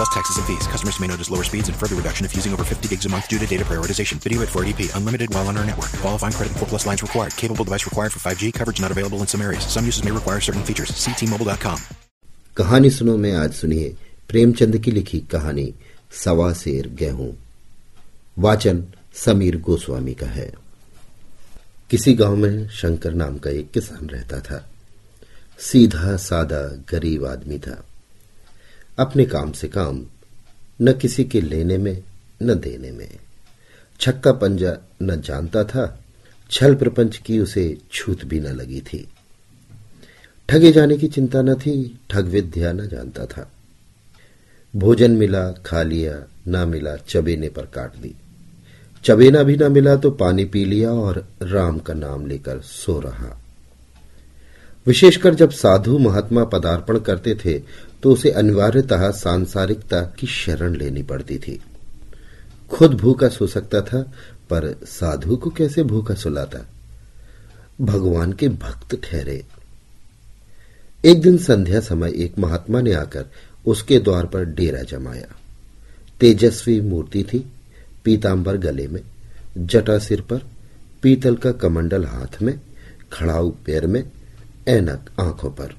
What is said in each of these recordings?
Plus taxes and fees. Customers may notice lower speeds and further reduction if using over 50 gigs a month due to data prioritization. Video at 480p. Unlimited while on our network. Qualifying credit 4 plus lines required. Capable device required for 5G. Coverage not available in some areas. Some uses may require certain features. See T-Mobile.com. कहानी सुनो में आज सुनिए प्रेमचंद की लिखी कहानी सवा शेर गेहूँ वाचन समीर गोस्वामी का है किसी गाँव में शंकर नाम का एक किसान रहता था सीधा सादा गरीब आदमी था अपने काम से काम, न किसी के लेने में, न देने में। छक्का पंजा न जानता था, छल प्रपंच की उसे छूत भी न लगी थी। ठगे जाने की चिंता न थी, ठग विद्या न जानता था। भोजन मिला, खा लिया, ना मिला, चबेने पर काट दी। चबेना भी ना मिला तो पानी पी लिया और राम का नाम लेकर सो रहा। विशेषकर जब साधु महात्मा पदार्पण करते थे तो उसे अनिवार्यतः सांसारिकता की शरण लेनी पड़ती थी। खुद भूखा सो सकता था, पर साधु को कैसे भूखा सुलाता? भगवान के भक्त ठहरे। एक दिन संध्या समय एक महात्मा ने आकर उसके द्वार पर डेरा जमाया। तेजस्वी मूर्ति थी, पीतांबर गले में, जटा सिर पर, पीतल का कमंडल हाथ में, खड़ाऊ पैर में ऐनक आँखों पर।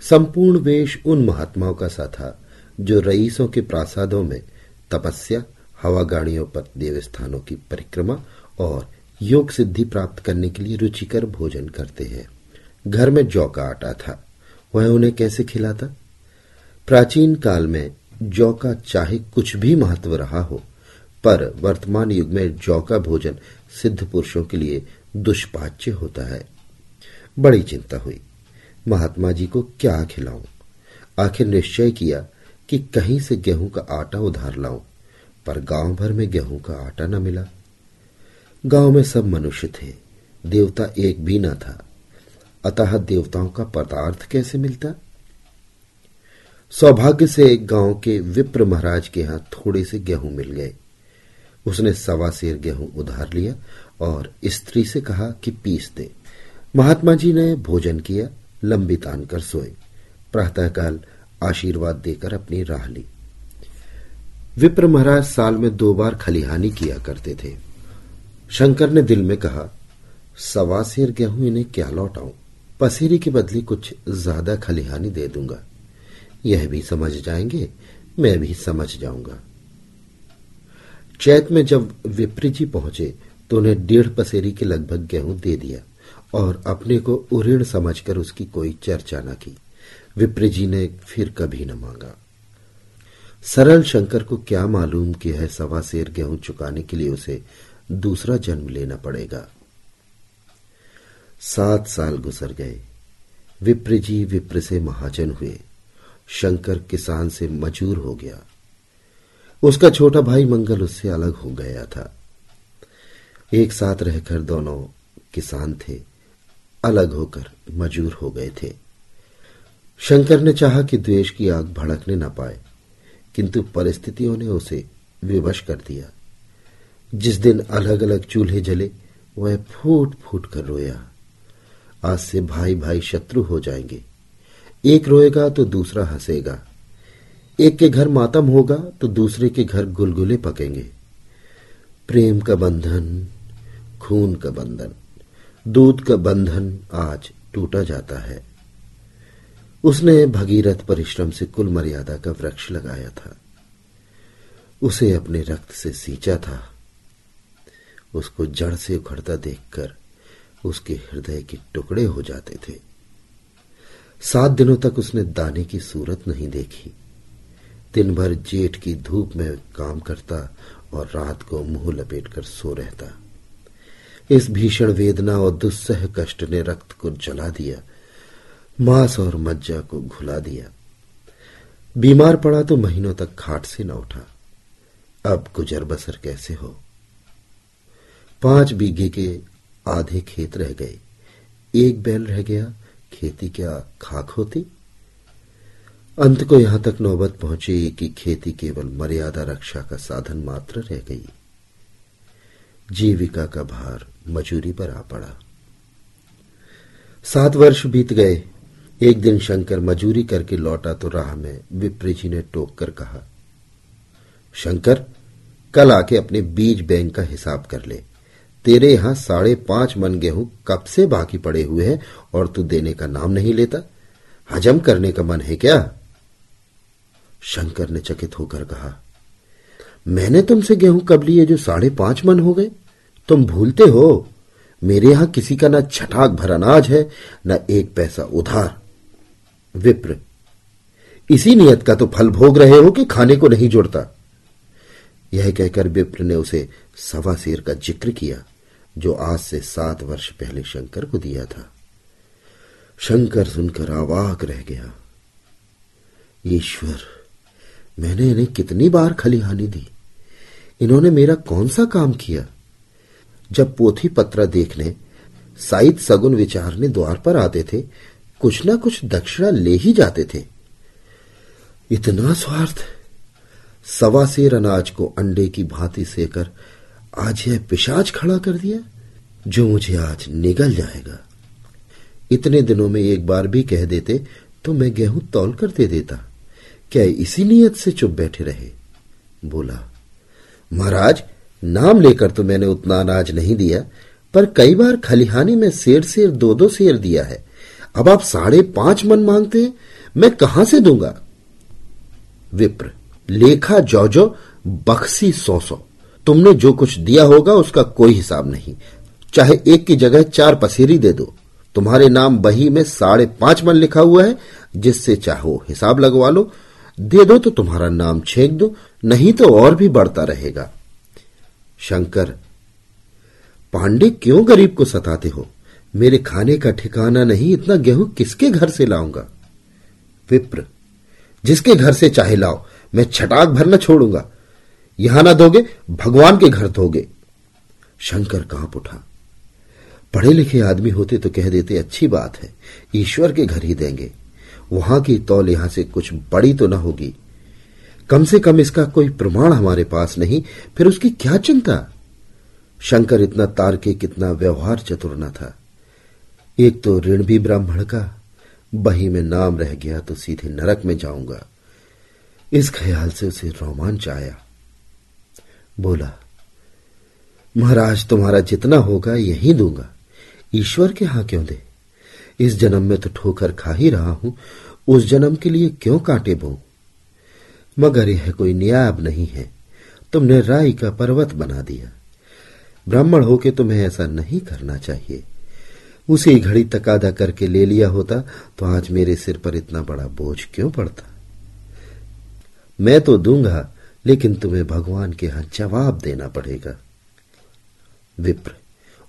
संपूर्ण वेश उन महात्माओं का सा था, जो रईसों के प्रासादों में तपस्या, हवा गाड़ियों पर देवस्थानों की परिक्रमा और योग सिद्धि प्राप्त करने के लिए रुचिकर भोजन करते हैं। घर में जौ का आटा था, वह उन्हें कैसे खिलाता? प्राचीन काल में जौ का चाहे कुछ भी महत्व रहा हो, पर वर्तमान युग में जौ का भोजन सिद्ध पुरुषों के लिए दुष्पाच्य होता है। बड़ी चिंता हुई। महात्मा जी को क्या खिलाऊं? आखिर निश्चय किया कि कहीं से गेहूँ का आटा उधार लाऊं, पर गाँव भर में गेहूँ का आटा न मिला। गाँव में सब मनुष्य थे, देवता एक भी न था। अतः देवताओं का पदार्थ कैसे मिलता? सौभाग्य से गाँव के विप्र महाराज के यहाँ थोड़े से गेहूँ मिल गए। उसने सवा शेर गेहूँ उधार लिया और स्त्री से कहा कि पीस दे। महात्मा जी ने भोजन किया लंबी तान कर सोए। प्रातःकाल आशीर्वाद देकर अपनी राह ली। विप्र महाराज साल में दो बार खलिहानी किया करते थे। शंकर ने दिल में कहा, सवा सेर गेहूँ इन्हें क्या लौटाऊं? पसेरी के बदले कुछ ज़्यादा खलिहानी दे दूँगा। यह भी समझ जाएँगे, मैं भी समझ जाऊँगा। चैत में जब विप्र जी पहुँचे तो उन्हें डेढ़ पसेरी के लगभग गेहूँ दे दिया। और अपने को उऋण समझकर उसकी कोई चर्चा न की। विप्र जी ने फिर कभी न मांगा। सरल शंकर को क्या मालूम कि है सवा शेर गेहूँ चुकाने के लिए उसे दूसरा जन्म लेना पड़ेगा। सात साल गुजर गए। विप्र जी विप्र से महाजन हुए। शंकर किसान से मजूर हो गया। उसका छोटा भाई मंगल उससे अलग हो गया था। एक साथ रहकर दोनों किसान थे। अलग होकर मजूर हो गए थे। शंकर ने चाहा कि द्वेष की आग भड़कने न पाए, किंतु परिस्थितियों ने उसे विवश कर दिया। जिस दिन अलग अलग चूल्हे जले, वह फूट फूट कर रोया। आज से भाई भाई शत्रु हो जाएँगे। एक रोएगा तो दूसरा हंसेगा। एक के घर मातम होगा तो दूसरे के घर गुलगुले पकेंगे। प्रेम का बंधन, खून का बंधन। दूध का बंधन आज टूटा जाता है। उसने भगीरथ परिश्रम से कुल मर्यादा का वृक्ष लगाया था। उसे अपने रक्त से सींचा था। उसको जड़ से उखड़ता देखकर उसके हृदय के टुकड़े हो जाते थे। सात दिनों तक उसने दाने की सूरत नहीं देखी। दिन भर जेठ की धूप में काम करता और रात को मुँह लपेटकर सो रहता। इस भीषण वेदना और दुस्सह कष्ट ने रक्त को जला दिया, मांस और मज्जा को घुला दिया। बीमार पड़ा तो महीनों तक खाट से न उठा। अब गुजर बसर कैसे हो? पाँच बीघे के आधे खेत रह गए। एक बैल रह गया, खेती क्या खाक होती? अंत को यहाँ तक नौबत पहुँची कि खेती केवल मर्यादा रक्षा का साधन मात्र रह गई। जीविका का भार मजूरी पर आ पड़ा। सात वर्ष बीत गए। एक दिन शंकर मजूरी करके लौटा तो राह में विप्र जी ने टोक कर कहा, शंकर, कल आके अपने बीज बैंक का हिसाब कर ले। तेरे यहाँ साढ़े पाँच मन गेहूँ कब से बाकी पड़े हुए हैं और तू देने का नाम नहीं लेता? हजम करने का मन है क्या? शंकर ने चकित होकर कहा मैंने तुमसे गेहूँ कब लिए जो साढ़े पाँच मन हो गए? तुम भूलते हो, मेरे यहाँ किसी का ना छठाक भर अनाज है, न एक पैसा उधार। विप्र, इसी नियत का तो फल भोग रहे हो कि खाने को नहीं जुड़ता? यह कहकर विप्र ने उसे सवा शेर का ज़िक्र किया, जो आज से सात वर्ष पहले शंकर को दिया था। शंकर सुनकर आवाक रह गया। ईश्वर, मैंने इन्हें कितनी बार खलिहानी दी? इन्होंने मेरा कौन सा काम किया? जब पोथी पत्रा देखने, साइद सगुन विचारने द्वार पर आते थे, कुछ ना कुछ दक्षिणा ले ही जाते थे। इतना स्वार्थ! सवा सेर अनाज को अंडे की भांति सेकर आज यह पिशाच खड़ा कर दिया, जो मुझे आज निगल जाएगा। इतने दिनों में एक बार भी कह देते तो मैं गेहूँ तौल कर दे देता। क्या इसी नियत से चुप बैठे रहे? बोला महाराज, नाम लेकर तो मैंने उतना अनाज नहीं दिया, पर कई बार खलिहानी में शेर शेर दो दो शेर दिया है। अब आप साढ़े पाँच मन मांगते हैं, मैं कहाँ से दूँगा? विप्र, लेखा जो जो, बख्सी सौ सौ। तुमने जो कुछ दिया होगा, उसका कोई हिसाब नहीं। चाहे एक की जगह चार पसेरी दे दो। तुम्हारे नाम बही में साढ़े पाँच मन लिखा हुआ है, जिससे चाहो हिसाब लगवा लो। दे दो तो तुम्हारा नाम छेक दो। नहीं तो और भी बढ़ता रहेगा। शंकर, पांडे क्यों गरीब को सताते हो? मेरे खाने का ठिकाना नहीं, इतना गेहूँ किसके घर से लाऊँगा? विप्र, जिसके घर से चाहे लाओ, मैं छटाक भर न छोड़ूँगा। यहाँ ना दोगे, भगवान के घर दोगे। शंकर काँप उठा। पढ़े लिखे आदमी होते तो कह देते, अच्छी बात है, ईश्वर के घर ही देंगे। वहाँ की तौल यहाँ से कुछ बड़ी तो न होगी। कम से कम इसका कोई प्रमाण हमारे पास नहीं, फिर उसकी क्या चिंता? शंकर इतना तार्किक इतना व्यवहार चतुर न था। एक तो ऋण भी ब्राह्मण का, बही में नाम रह गया तो सीधे नरक में जाऊँगा। इस ख्याल से उसे रोमांच आया। बोला, महाराज, तुम्हारा जितना होगा यही दूँगा। ईश्वर के हाँ क्यों दे? इस जन्म में तो ठोकर खा ही रहा हूँ। उस जन्म के लिए क्यों कांटे बो? मगर यह कोई नियाब नहीं है। तुमने राय का पर्वत बना दिया। ब्राह्मण होके तुम्हें ऐसा नहीं करना चाहिए। उसी घड़ी तकादा करके ले लिया होता तो आज मेरे सिर पर इतना बड़ा बोझ क्यों पड़ता? मैं तो दूँगा, लेकिन तुम्हें भगवान के यहाँ जवाब देना पड़ेगा। विप्र,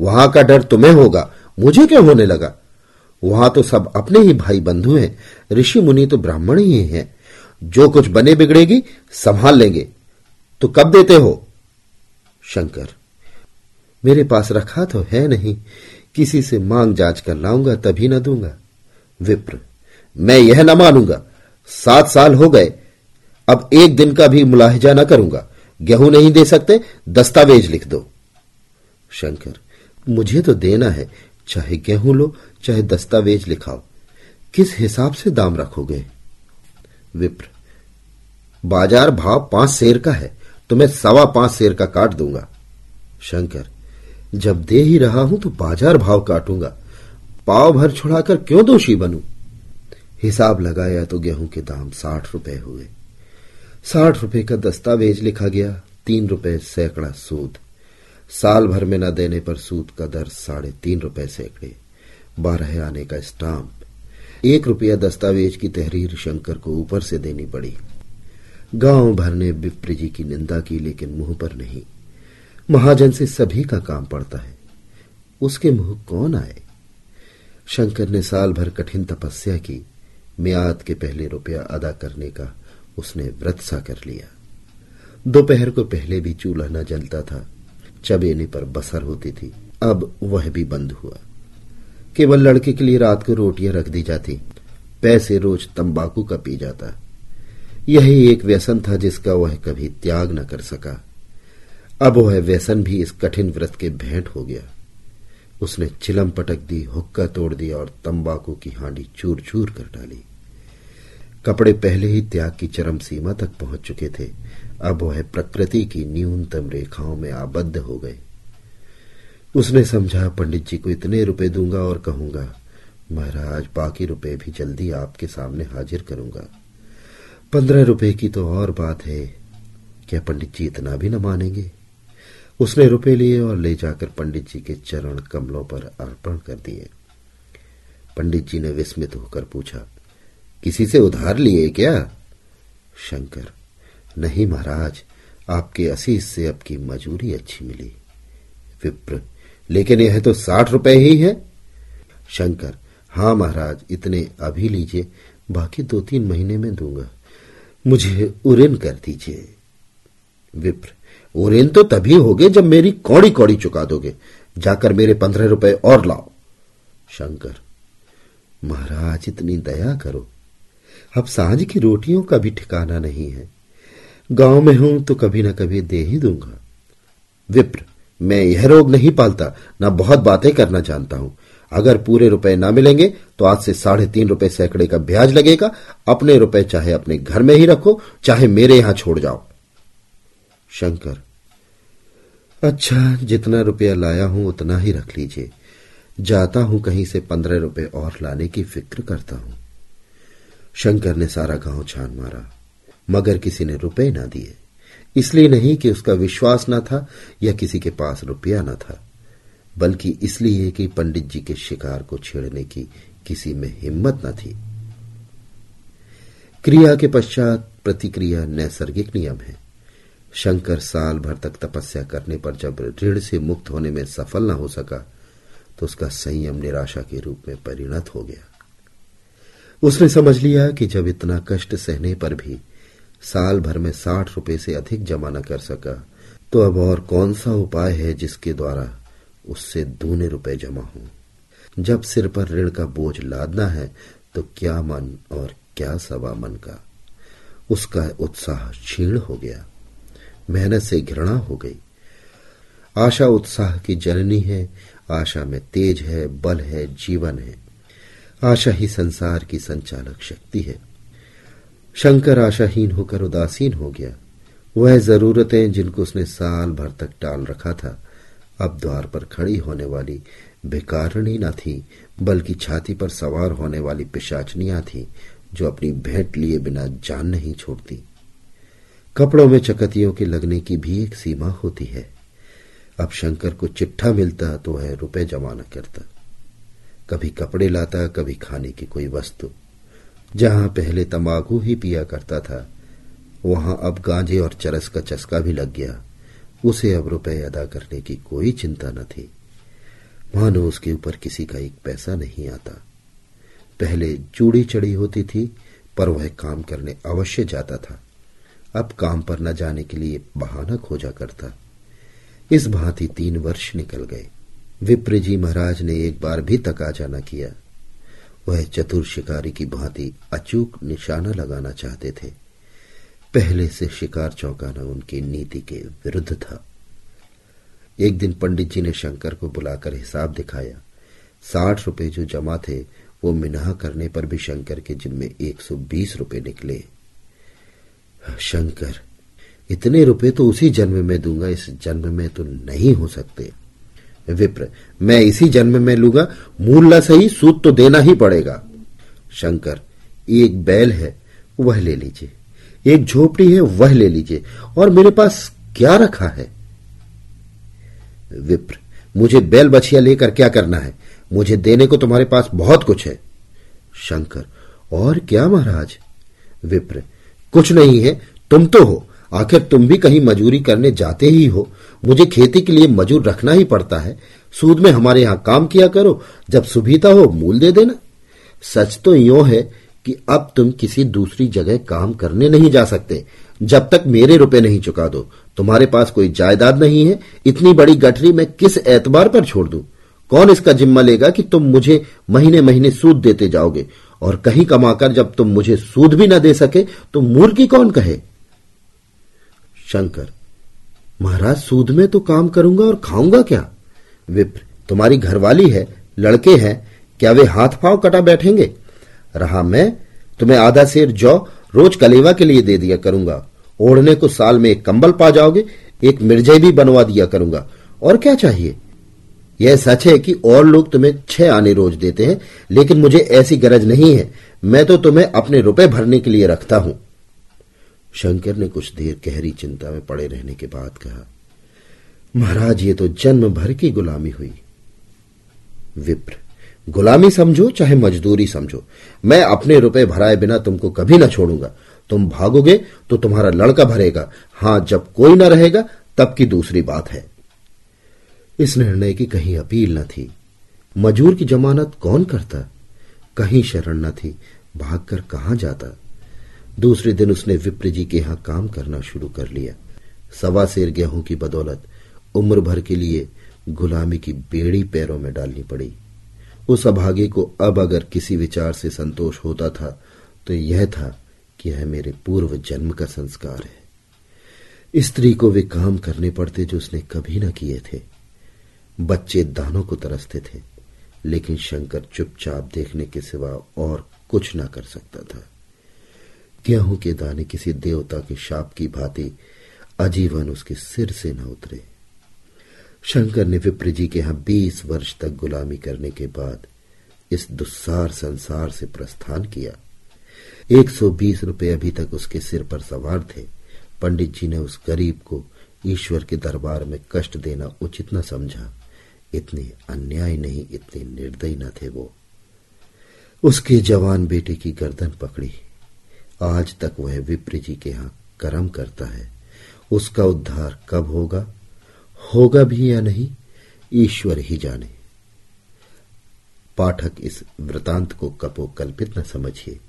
वहाँ का डर तुम्हें होगा, मुझे क्यों होने लगा? वहाँ तो सब अपने ही भाई बंधु हैं ऋषि मुनि तो ब्राह्मण ही हैं। जो कुछ बने बिगड़ेगी, संभाल लेंगे। तो कब देते हो? शंकर, मेरे पास रखा तो है नहीं, किसी से मांग जाँच कर लाऊँगा, तभी न दूँगा। विप्र, मैं यह न मानूँगा, सात साल हो गए, अब एक दिन का भी मुलाहिजा न करूँगा, गेहूँ नहीं दे सकते, दस्तावेज़ लिख दो। शंकर, मुझे तो देना है, चाहे गेहूँ लो, चाहे दस्तावेज़ लिखाओ, किस हिसाब से दाम रखोगे? विप्र। बाज़ार भाव पाँच शेर का है तो मैं सवा पाँच शेर का काट दूँगा। शंकर, जब दे ही रहा हूँ तो बाज़ार भाव काटूँगा। पाव भर छुड़ाकर क्यों दोषी बनू? हिसाब लगाया तो गेहूँ के दाम साठ रुपए हुए। साठ रुपए का दस्तावेज़ लिखा गया, तीन रुपए सैकड़ा सूद। साल भर में न देने पर सूद का दर साढ़े तीन रुपए सैकड़े। बारह आने का स्टाम्प। एक रुपया दस्तावेज़ की तहरीर शंकर को ऊपर से देनी पड़ी। गाँव भर ने विप्र जी की निंदा की, लेकिन मुँह पर नहीं। महाजन से सभी का काम पड़ता है। उसके मुँह कौन आए? शंकर ने साल भर कठिन तपस्या की। म्याद के पहले रुपया अदा करने का उसने व्रत सा कर लिया। दोपहर को पहले भी चूल्हा न जलता था। चबेने पर बसर होती थी। अब वह भी बंद हुआ। केवल लड़के के लिए रात को रोटियाँ रख दी जाती, पैसे रोज तंबाकू का पी जाता। यही एक व्यसन था जिसका वह कभी त्याग न कर सका। अब वह व्यसन भी इस कठिन व्रत के भेंट हो गया। उसने चिलम पटक दी, हुक्का तोड़ दिया और तंबाकू की हांडी चूर चूर कर डाली। कपड़े पहले ही त्याग की चरम सीमा तक पहुँच चुके थे। अब वह प्रकृति की न्यूनतम रेखाओं में आबद्ध हो गए। उसने समझा, पंडित जी को इतने रुपए दूँगा और कहूँगा, महाराज, बाकी रुपए भी जल्दी आपके सामने हाजिर करूँगा। पंद्रह रुपए की तो और बात है, क्या पंडित जी इतना भी न मानेंगे? उसने रुपए लिए और ले जाकर पंडित जी के चरण कमलों पर अर्पण कर दिए। पंडित जी ने विस्मित होकर पूछा, किसी से उधार लिए क्या? शंकर, नहीं महाराज, आपके असीस से अब की मजूरी अच्छी मिली। विप्र लेकिन यह तो साठ रुपए ही है। शंकर हाँ महाराज, इतने अभी लीजिए, बाकी दो तीन महीने में दूँगा। मुझे उरेन कर दीजिए। विप्र ओरेन तो तभी होगे जब मेरी कौड़ी कौड़ी चुका दोगे। जाकर मेरे पंद्रह रुपए और लाओ। शंकर, महाराज, इतनी दया करो। अब साँझ की रोटियों का भी ठिकाना नहीं है। गाँव में हूँ तो कभी ना कभी दे ही दूँगा। विप्र मैं यह रोग नहीं पालता, ना बहुत बातें करना जानता हूँ। अगर पूरे रुपए ना मिलेंगे तो आज से साढ़े तीन रुपए सैकड़े का ब्याज लगेगा। अपने रुपए चाहे अपने घर में ही रखो, चाहे मेरे यहाँ छोड़ जाओ। शंकर अच्छा जितना रुपया लाया हूँ, उतना ही रख लीजिए। जाता हूँ कहीं से पंद्रह रुपए और लाने की फ़िक्र करता हूँ। शंकर ने सारा गाँव छान मारा, मगर किसी ने रुपए ना दिए। इसलिए नहीं कि उसका विश्वास न था या किसी के पास रुपया न था, बल्कि इसलिए कि पंडित जी के शिकार को छेड़ने की किसी में हिम्मत न थी। क्रिया के पश्चात प्रतिक्रिया नैसर्गिक नियम है। शंकर साल भर तक तपस्या करने पर जब ऋण से मुक्त होने में सफल न हो सका तो उसका संयम निराशा के रूप में परिणत हो गया। उसने समझ लिया कि जब इतना कष्ट सहने पर भी साल भर में साठ रुपए से अधिक जमा न कर सका। तो अब और कौन सा उपाय है जिसके द्वारा उससे दूने रुपए जमा हों? जब सिर पर ऋण का बोझ लादना है तो क्या मन और क्या सवा मन का? उसका उत्साह क्षीण हो गया। मेहनत से घृणा हो गई। आशा उत्साह की जननी है, आशा में तेज है, बल है, जीवन है। आशा ही संसार की संचालक शक्ति है। शंकर आशाहीन होकर उदासीन हो गया। वह जरूरतें जिनको उसने साल भर तक टाल रखा था, अब द्वार पर खड़ी होने वाली भिकारणी न थी, बल्कि छाती पर सवार होने वाली पिशाचनियाँ थी, जो अपनी भेंट लिए बिना जान नहीं छोड़ती। कपड़ों में चकतियों के लगने की भी एक सीमा होती है। अब शंकर को चिट्ठा मिलता तो वह रुपए जमा न करता। कभी कपड़े लाता, कभी खाने की कोई वस्तु। जहाँ पहले तंबाकू ही पिया करता था, वहाँ अब गांजे और चरस का चस्का भी लग गया। उसे अब रुपए अदा करने की कोई चिंता न थी। मानो उसके ऊपर किसी का एक पैसा नहीं आता। पहले चूड़ी चढ़ी होती थी, पर वह काम करने अवश्य जाता था। अब काम पर न जाने के लिए बहाना खोजा करता। इस भांति तीन वर्ष निकल गए। विप्र जी महाराज ने एक बार भी तकाजा न किया। वह चतुर शिकारी की भांति अचूक निशाना लगाना चाहते थे। पहले से शिकार चौंकाना उनकी नीति के विरुद्ध था। एक दिन पंडित जी ने शंकर को बुलाकर हिसाब दिखाया। साठ रुपए जो जमा थे, वो मिनाह करने पर भी शंकर के जिम्मे एक सौ बीस रुपए निकले। शंकर, इतने रुपए तो उसी जन्म में दूँगा, इस जन्म में तो नहीं हो सकते। विप्र। मैं इसी जन्म में लूँगा मूल सही सूद तो देना ही पड़ेगा। शंकर, एक बैल है, वह ले लीजिए। एक झोपड़ी है, वह ले लीजिए। और मेरे पास क्या रखा है? विप्र, मुझे बैल बछिया लेकर क्या करना है? मुझे देने को तुम्हारे पास बहुत कुछ है। शंकर, और क्या महाराज? विप्र, कुछ नहीं है, तुम तो हो। आखिर तुम भी कहीं मजूरी करने जाते ही हो। मुझे खेती के लिए मजूर रखना ही पड़ता है। सूद में हमारे यहाँ काम किया करो। जब सुविधा हो, मूल दे देना। सच तो यो है कि अब तुम किसी दूसरी जगह काम करने नहीं जा सकते। जब तक मेरे रुपए नहीं चुका दो। तुम्हारे पास कोई जायदाद नहीं है। इतनी बड़ी गठरी मैं किस एतबार पर छोड़ दू? कौन इसका जिम्मा लेगा कि तुम मुझे महीने महीने सूद देते जाओगे? और कहीं कमाकर जब तुम मुझे सूद भी न दे सके तो मूर्खी कौन कहे? शंकर, महाराज, सूद में तो काम करूँगा और खाऊँगा क्या? विप्र, तुम्हारी घरवाली है, लड़के हैं, क्या वे हाथ पाँव कटा बैठेंगे? रहा मैं, तुम्हें आधा शेर जौ, रोज कलेवा के लिए दे दिया करूँगा। ओढ़ने को साल में एक कंबल पा जाओगे, एक मिर्जय भी बनवा दिया करूँगा। और क्या चाहिए? यह सच है कि और लोग तुम्हें छह आने रोज देते हैं, लेकिन मुझे ऐसी गरज नहीं है। मैं तो तुम्हें अपने रुपए भरने के लिए रखता हूँ। शंकर ने कुछ देर गहरी चिंता में पड़े रहने के बाद कहा, महाराज, ये तो जन्म भर की गुलामी हुई। विप्र, गुलामी समझो चाहे मजदूरी समझो। मैं अपने रुपए भराए बिना तुमको कभी ना छोड़ूँगा। तुम भागोगे तो तुम्हारा लड़का भरेगा। हाँ, जब कोई ना रहेगा, तब की दूसरी बात है। इस निर्णय की कहीं अपील न थी। मजूर की जमानत कौन करता? कहीं शरण न थी। भागकर कहाँ जाता? दूसरे दिन उसने विप्र जी के यहाँ काम करना शुरू कर लिया। सवा शेर गेहूँ की बदौलत उम्र भर के लिए गुलामी की बेड़ी पैरों में डालनी पड़ी। उस अभागे को अब अगर किसी विचार से संतोष होता था तो यह था कि यह मेरे पूर्व जन्म का संस्कार है। स्त्री को वे काम करने पड़ते जो उसने कभी न किए थे। बच्चे दानों को तरसते थे, लेकिन शंकर चुपचाप देखने के सिवा और कुछ ना कर सकता था। गेहूँ के दाने किसी देवता के शाप की भांति आजीवन उसके सिर से न उतरे। शंकर ने विप्र जी के यहाँ बीस वर्ष तक गुलामी करने के बाद इस दुस्सार संसार से प्रस्थान किया। एक सौ बीस रुपये अभी तक उसके सिर पर सवार थे। पंडित जी ने उस गरीब को ईश्वर के दरबार में कष्ट देना उचित न समझा। इतने अन्याय नहीं, इतने निर्दयी न थे वो। उसके जवान बेटे की गर्दन पकड़ी। आज तक वह विप्र जी के यहाँ कर्म करता है। उसका उद्धार कब होगा? होगा भी या नहीं, ईश्वर ही जाने। पाठक इस वृतांत को कपोकल्पित न समझिए।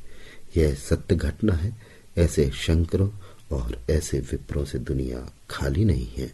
यह सत्य घटना है, ऐसे शंकरों और ऐसे विप्रों से दुनिया खाली नहीं है।